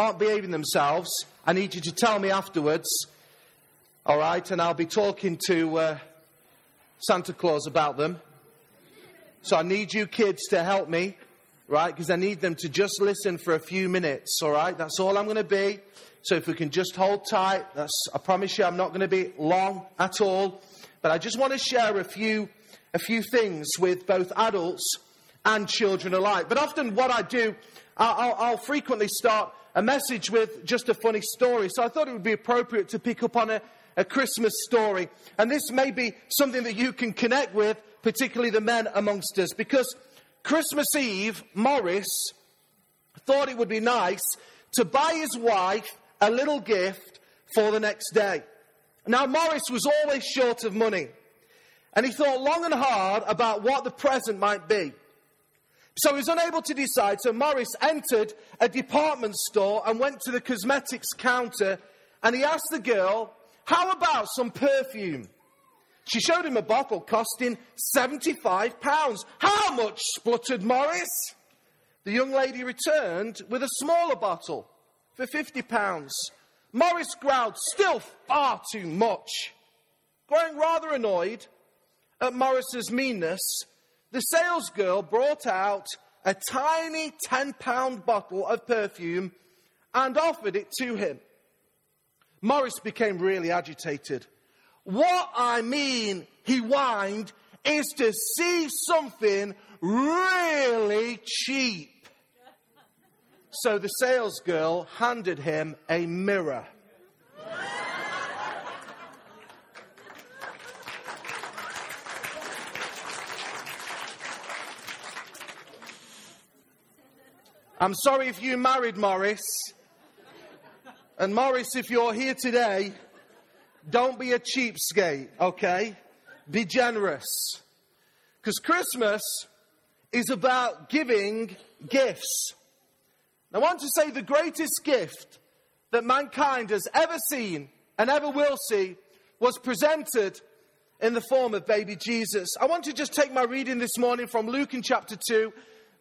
aren't behaving themselves, I need you to tell me afterwards. All right, and I'll be talking to uh, Santa Claus about them. So I need you kids to help me, right? Because I need them to just listen for a few minutes, all right? That's all I'm going to be. So if we can just hold tight, that's, I promise you I'm not going to be long at all. But I just want to share a few, a few things with both adults and children alike. But often what I do, I'll, I'll frequently start a message with just a funny story. So I thought it would be appropriate to pick up on a, a Christmas story. And this may be something that you can connect with, particularly the men amongst us, because Christmas Eve, Morris thought it would be nice to buy his wife a little gift for the next day. Now, Morris was always short of money, and he thought long and hard about what the present might be. So he was unable to decide, so Morris entered a department store and went to the cosmetics counter and he asked the girl, How about some perfume? She showed him a bottle costing £75. How much? spluttered Morris. The young lady returned with a smaller bottle for £50. Morris growled, Still far too much. Growing rather annoyed at Morris's meanness, the salesgirl brought out a tiny 10 pound bottle of perfume and offered it to him. Morris became really agitated. What I mean, he whined, is to see something really cheap. So the salesgirl handed him a mirror. I'm sorry if you married Morris. And Morris, if you're here today, don't be a cheapskate, okay? Be generous. Because Christmas is about giving gifts. I want to say the greatest gift that mankind has ever seen and ever will see was presented in the form of baby Jesus. I want to just take my reading this morning from Luke in chapter 2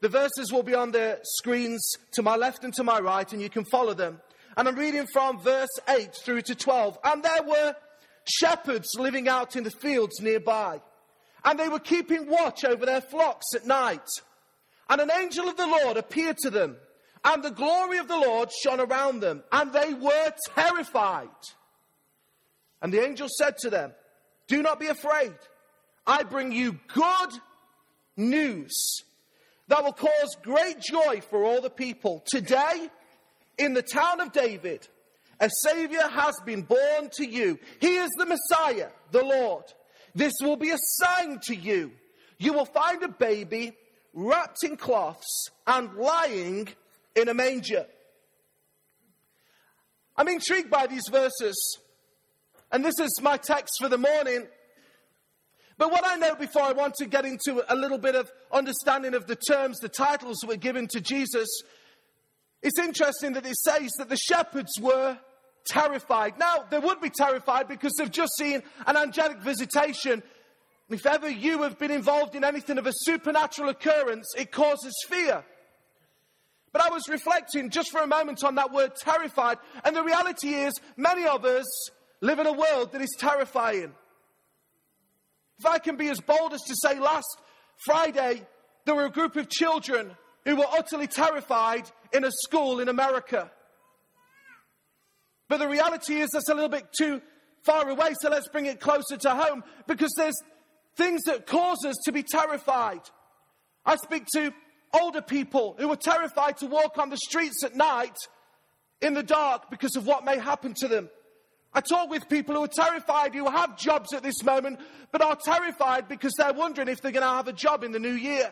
the verses will be on the screens to my left and to my right, and you can follow them. And I'm reading from verse 8 through to 12. And there were shepherds living out in the fields nearby, and they were keeping watch over their flocks at night. And an angel of the Lord appeared to them, and the glory of the Lord shone around them, and they were terrified. And the angel said to them, Do not be afraid. I bring you good news that will cause great joy for all the people. Today, in the town of David, a Savior has been born to you. He is the Messiah, the Lord. This will be a sign to you. You will find a baby wrapped in cloths and lying in a manger. I'm intrigued by these verses, and this is my text for the morning. But what I know before I want to get into a little bit of understanding of the terms, the titles were given to Jesus, it's interesting that it says that the shepherds were terrified. Now, they would be terrified because they've just seen an angelic visitation. If ever you have been involved in anything of a supernatural occurrence, it causes fear. But I was reflecting just for a moment on that word terrified, and the reality is, many of us live in a world that is terrifying. If I can be as bold as to say, last Friday, there were a group of children who were utterly terrified in a school in America. But the reality is that's a little bit too far away, so let's bring it closer to home because there's things that cause us to be terrified. I speak to older people who are terrified to walk on the streets at night in the dark because of what may happen to them. I talk with people who are terrified, who have jobs at this moment, but are terrified because they're wondering if they're going to have a job in the new year.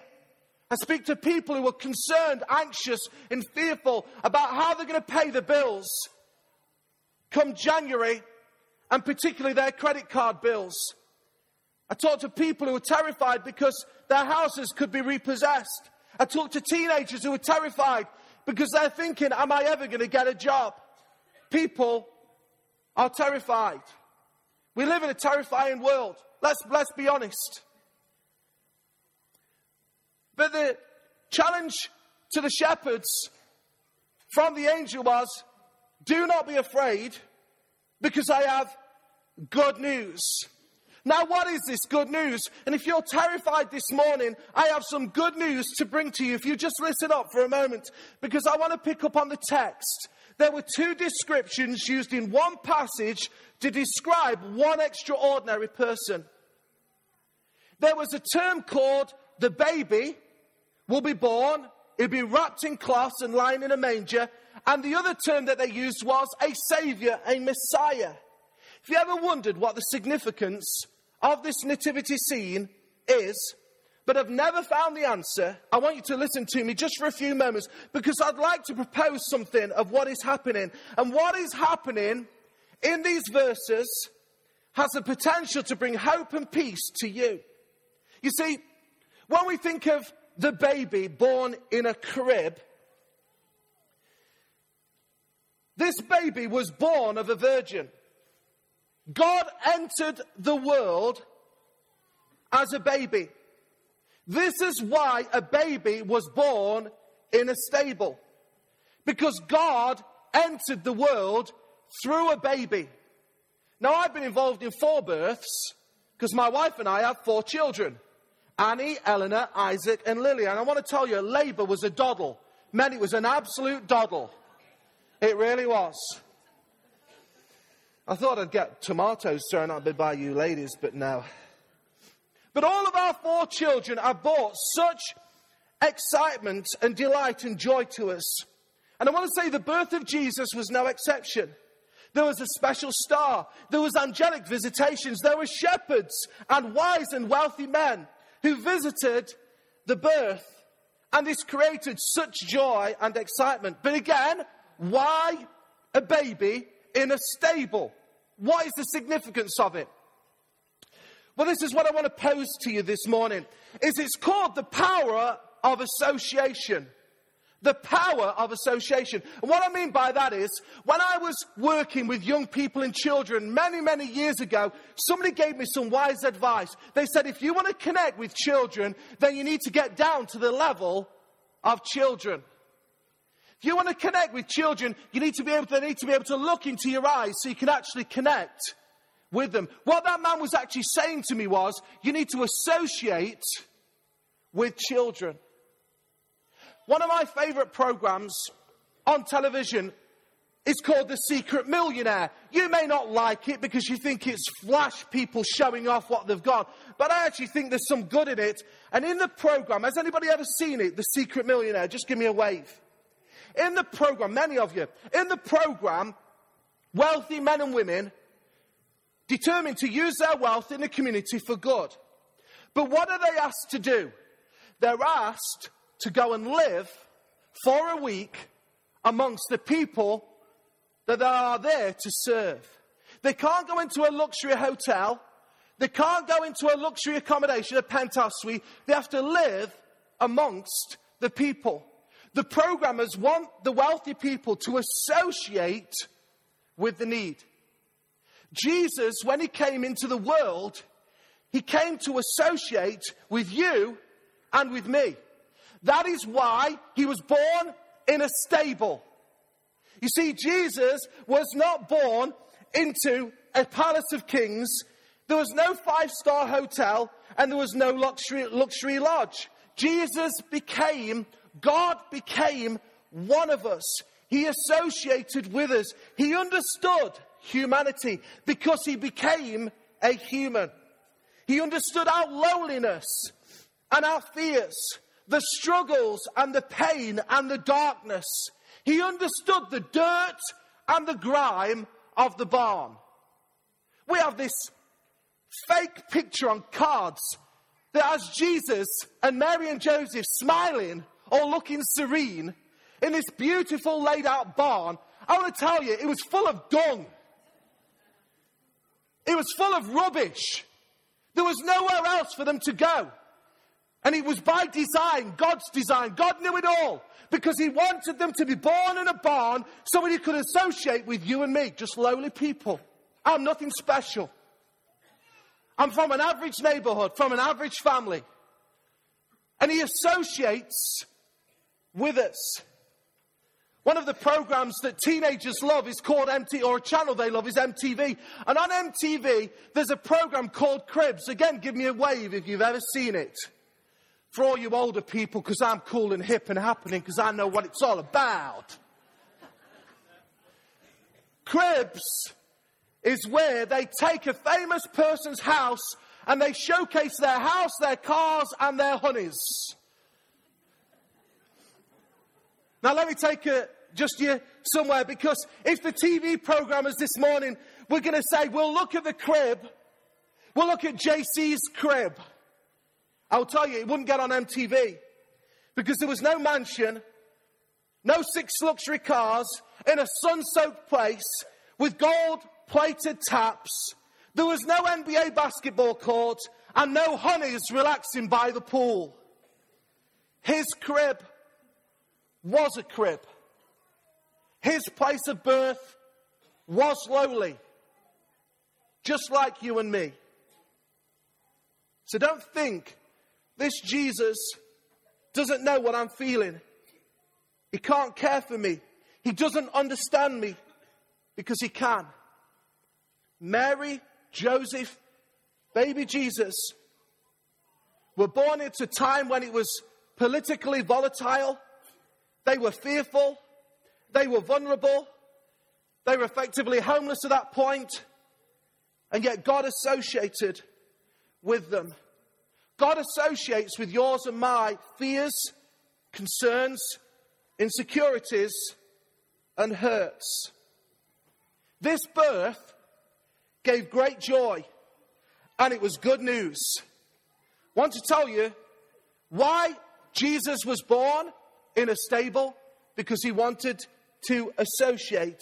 I speak to people who are concerned, anxious, and fearful about how they're going to pay the bills come January, and particularly their credit card bills. I talk to people who are terrified because their houses could be repossessed. I talk to teenagers who are terrified because they're thinking, Am I ever going to get a job? People are terrified. We live in a terrifying world. Let's, let's be honest. But the challenge to the shepherds from the angel was, Do not be afraid, because I have good news. Now, what is this good news? And if you're terrified this morning, I have some good news to bring to you. If you just listen up for a moment, because I want to pick up on the text. There were two descriptions used in one passage to describe one extraordinary person. There was a term called the baby will be born, he'll be wrapped in cloths and lying in a manger. And the other term that they used was a savior, a messiah. If you ever wondered what the significance of this nativity scene is, but have never found the answer, I want you to listen to me just for a few moments because I'd like to propose something of what is happening. And what is happening in these verses has the potential to bring hope and peace to you. You see, when we think of the baby born in a crib, this baby was born of a virgin. God entered the world as a baby. This is why a baby was born in a stable. Because God entered the world through a baby. Now, I've been involved in four births because my wife and I have four children Annie, Eleanor, Isaac, and Lily. And I want to tell you, Labour was a doddle. Man, it was an absolute doddle. It really was. I thought I'd get tomatoes thrown at me by you ladies, but no. But all of our four children have brought such excitement and delight and joy to us. And I want to say the birth of Jesus was no exception. There was a special star. There was angelic visitations. There were shepherds and wise and wealthy men who visited the birth. And this created such joy and excitement. But again, why a baby in a stable. What is the significance of it? Well, this is what I want to pose to you this morning. Is it's called the power of association. The power of association. And what I mean by that is, when I was working with young people and children many, many years ago, somebody gave me some wise advice. They said, if you want to connect with children, then you need to get down to the level of children. If you want to connect with children, you need to be able to, they need to be able to look into your eyes so you can actually connect with them. What that man was actually saying to me was, you need to associate with children. One of my favorite programs on television is called The Secret Millionaire. You may not like it because you think it's flash people showing off what they've got, but I actually think there's some good in it. And in the program, has anybody ever seen it, The Secret Millionaire? Just give me a wave. In the program, many of you, in the program, wealthy men and women determined to use their wealth in the community for good. But what are they asked to do? They're asked to go and live for a week amongst the people that are there to serve. They can't go into a luxury hotel. They can't go into a luxury accommodation, a penthouse suite. They have to live amongst the people. The programmers want the wealthy people to associate with the need. Jesus, when he came into the world, he came to associate with you and with me. That is why he was born in a stable. You see, Jesus was not born into a palace of kings. There was no five star hotel and there was no luxury, luxury lodge. Jesus became God became one of us. He associated with us. He understood humanity because he became a human. He understood our loneliness and our fears, the struggles and the pain and the darkness. He understood the dirt and the grime of the barn. We have this fake picture on cards that has Jesus and Mary and Joseph smiling or looking serene in this beautiful laid out barn, I want to tell you, it was full of dung. It was full of rubbish. There was nowhere else for them to go. And it was by design, God's design. God knew it all because He wanted them to be born in a barn so He could associate with you and me, just lowly people. I'm nothing special. I'm from an average neighborhood, from an average family. And He associates with us. One of the programs that teenagers love is called MTV, or a channel they love is MTV. And on MTV, there's a program called Cribs. Again, give me a wave if you've ever seen it. For all you older people, because I'm cool and hip and happening, because I know what it's all about. Cribs is where they take a famous person's house and they showcase their house, their cars, and their honeys. Now, let me take a, just you somewhere because if the TV programmers this morning we're going to say, we'll look at the crib, we'll look at JC's crib. I'll tell you, it wouldn't get on MTV because there was no mansion, no six luxury cars in a sun soaked place with gold plated taps. There was no NBA basketball court and no honeys relaxing by the pool. His crib was a crib. His place of birth was lowly, just like you and me. So don't think this Jesus doesn't know what I'm feeling. He can't care for me. He doesn't understand me because he can. Mary, Joseph, baby Jesus were born into a time when it was politically volatile. They were fearful. They were vulnerable. They were effectively homeless at that point. And yet God associated with them. God associates with yours and my fears, concerns, insecurities, and hurts. This birth gave great joy and it was good news. I want to tell you why Jesus was born in a stable because he wanted to associate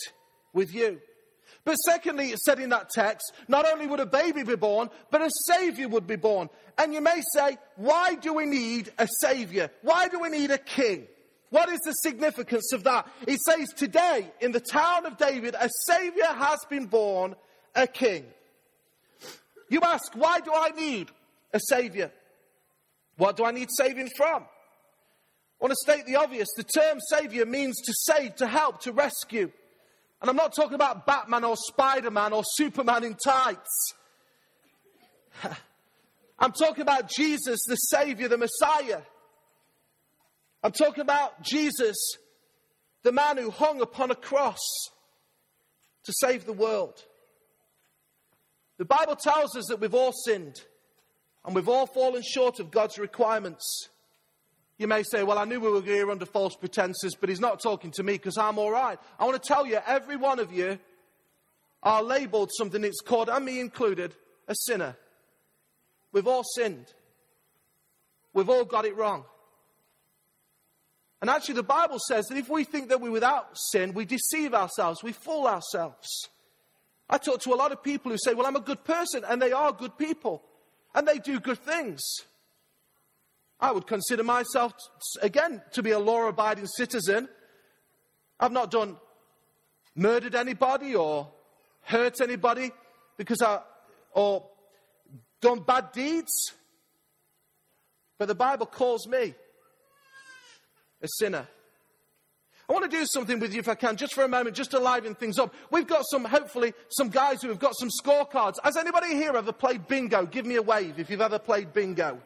with you. But secondly, it said in that text, not only would a baby be born, but a savior would be born. And you may say, why do we need a savior? Why do we need a king? What is the significance of that? He says, today in the town of David, a savior has been born, a king. You ask, why do I need a savior? What do I need saving from? I want to state the obvious. The term savior means to save, to help, to rescue. And I'm not talking about Batman or Spider Man or Superman in tights. I'm talking about Jesus, the Savior, the Messiah. I'm talking about Jesus, the man who hung upon a cross to save the world. The Bible tells us that we've all sinned and we've all fallen short of God's requirements. You may say, Well, I knew we were here under false pretenses, but he's not talking to me because I'm all right. I want to tell you, every one of you are labeled something that's called, and me included, a sinner. We've all sinned. We've all got it wrong. And actually, the Bible says that if we think that we're without sin, we deceive ourselves, we fool ourselves. I talk to a lot of people who say, Well, I'm a good person, and they are good people, and they do good things. I would consider myself, again, to be a law abiding citizen. I've not done, murdered anybody or hurt anybody because I, or done bad deeds. But the Bible calls me a sinner. I want to do something with you if I can, just for a moment, just to liven things up. We've got some, hopefully, some guys who have got some scorecards. Has anybody here ever played bingo? Give me a wave if you've ever played bingo.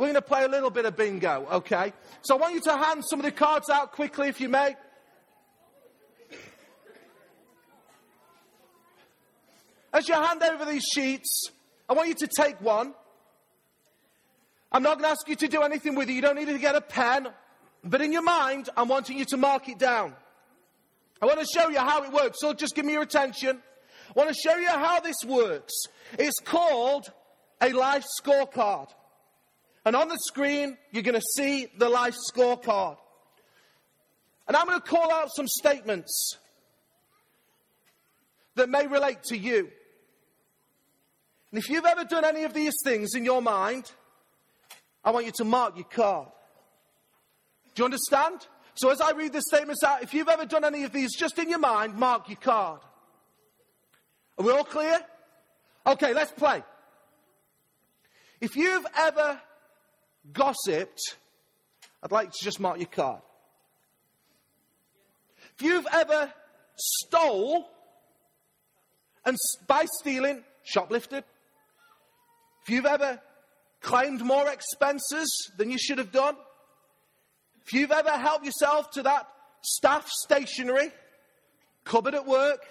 We're going to play a little bit of bingo, okay? So I want you to hand some of the cards out quickly, if you may. As you hand over these sheets, I want you to take one. I'm not going to ask you to do anything with it. You don't need to get a pen. But in your mind, I'm wanting you to mark it down. I want to show you how it works. So just give me your attention. I want to show you how this works. It's called a life scorecard. And on the screen, you're going to see the life scorecard. And I'm going to call out some statements that may relate to you. And if you've ever done any of these things in your mind, I want you to mark your card. Do you understand? So as I read the statements out, if you've ever done any of these just in your mind, mark your card. Are we all clear? Okay, let's play. If you've ever gossiped, I'd like to just mark your card. If you've ever stole, and by stealing, shoplifted, if you've ever claimed more expenses than you should have done, if you've ever helped yourself to that staff stationery, cupboard at work,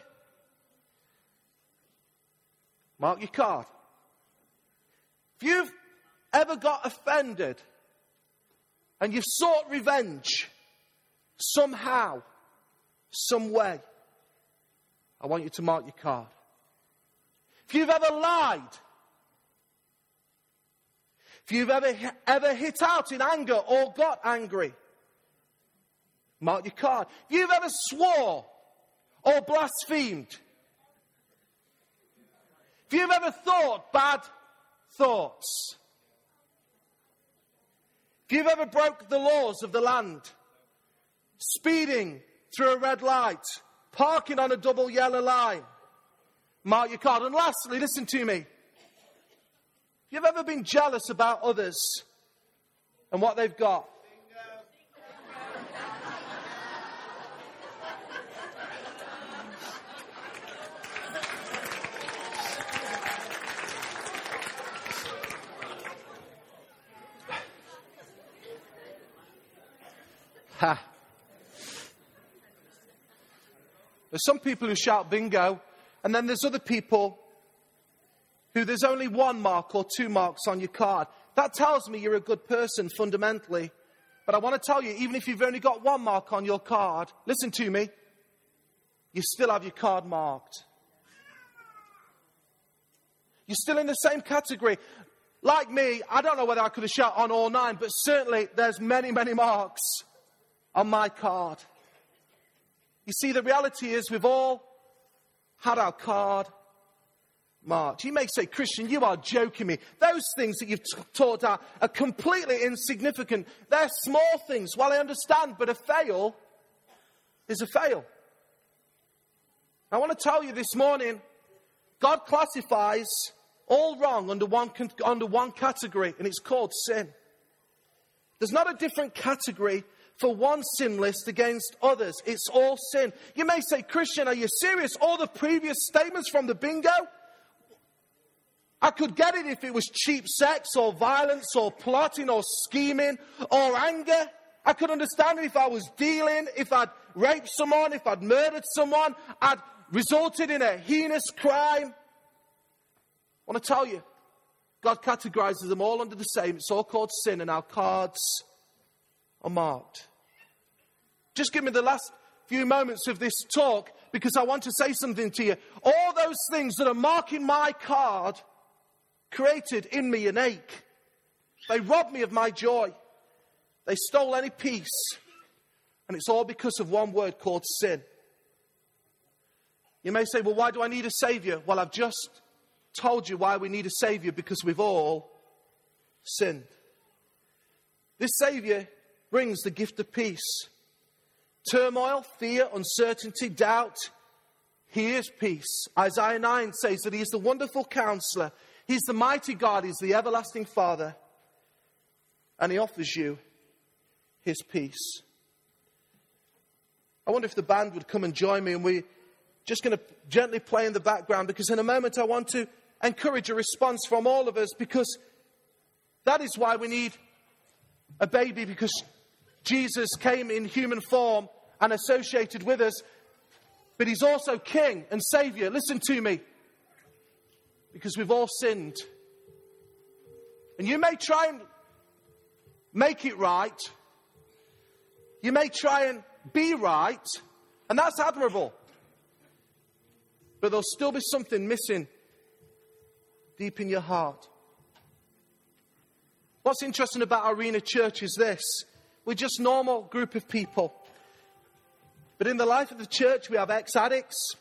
mark your card. If you've ever got offended and you've sought revenge somehow, some way, I want you to mark your card. If you've ever lied, if you've ever, ever hit out in anger or got angry, mark your card. If you've ever swore or blasphemed, if you've ever thought bad thoughts, if you've ever broke the laws of the land, speeding through a red light, parking on a double yellow line, mark your card. And lastly, listen to me. If you've ever been jealous about others and what they've got, Ha. There's some people who shout bingo, and then there's other people who there's only one mark or two marks on your card. That tells me you're a good person fundamentally. But I want to tell you, even if you've only got one mark on your card, listen to me, you still have your card marked. You're still in the same category. Like me, I don't know whether I could have shot on all nine, but certainly there's many, many marks on my card. You see, the reality is we've all had our card marked. You may say, Christian, you are joking me. Those things that you've t- taught are, are completely insignificant. They're small things. Well, I understand, but a fail is a fail. I want to tell you this morning, God classifies all wrong under one, under one category, and it's called sin. There's not a different category for one sin list against others. It's all sin. You may say, Christian, are you serious? All the previous statements from the bingo? I could get it if it was cheap sex or violence or plotting or scheming or anger. I could understand it if I was dealing, if I'd raped someone, if I'd murdered someone, I'd resulted in a heinous crime. I want to tell you, God categorizes them all under the same. It's all called sin, and our cards are marked. Just give me the last few moments of this talk because I want to say something to you. All those things that are marking my card created in me an ache. They robbed me of my joy. They stole any peace. And it's all because of one word called sin. You may say, well, why do I need a Savior? Well, I've just told you why we need a Savior because we've all sinned. This Savior brings the gift of peace. Turmoil, fear, uncertainty, doubt. He is peace. Isaiah 9 says that He is the wonderful counselor. He's the mighty God. He's the everlasting Father. And He offers you His peace. I wonder if the band would come and join me and we're just going to gently play in the background because in a moment I want to encourage a response from all of us because that is why we need a baby because Jesus came in human form and associated with us, but he's also King and Savior. Listen to me. Because we've all sinned. And you may try and make it right. You may try and be right. And that's admirable. But there'll still be something missing deep in your heart. What's interesting about Arena Church is this we're just normal group of people. But in the life of the church, we have ex addicts.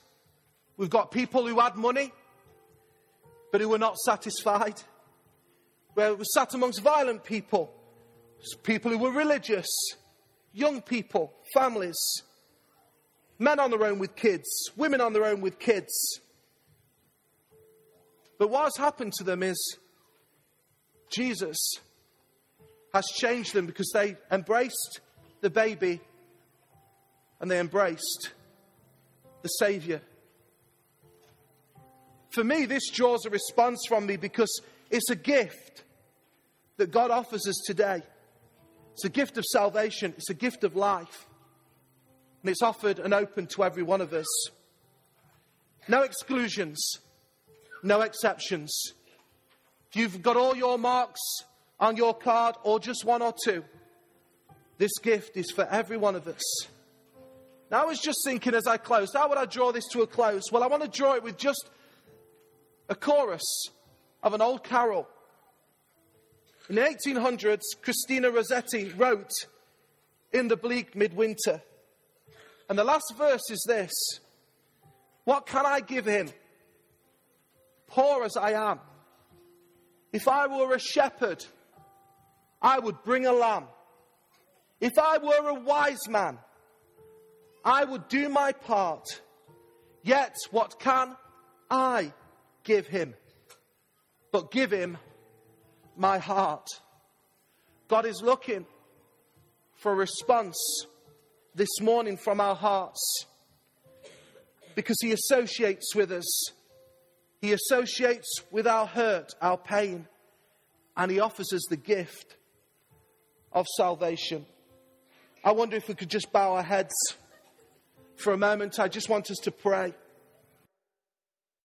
We've got people who had money, but who were not satisfied. Where we sat amongst violent people, people who were religious, young people, families, men on their own with kids, women on their own with kids. But what has happened to them is Jesus has changed them because they embraced the baby and they embraced the Savior. For me, this draws a response from me because it's a gift that God offers us today. It's a gift of salvation, it's a gift of life. And it's offered and open to every one of us. No exclusions, no exceptions. If you've got all your marks on your card or just one or two, this gift is for every one of us. Now, I was just thinking as I closed, how would I draw this to a close? Well, I want to draw it with just a chorus of an old carol. In the 1800s, Christina Rossetti wrote In the Bleak Midwinter. And the last verse is this What can I give him? Poor as I am. If I were a shepherd, I would bring a lamb. If I were a wise man, I would do my part. Yet, what can I give him? But give him my heart. God is looking for a response this morning from our hearts because He associates with us. He associates with our hurt, our pain, and He offers us the gift of salvation. I wonder if we could just bow our heads for a moment. I just want us to pray.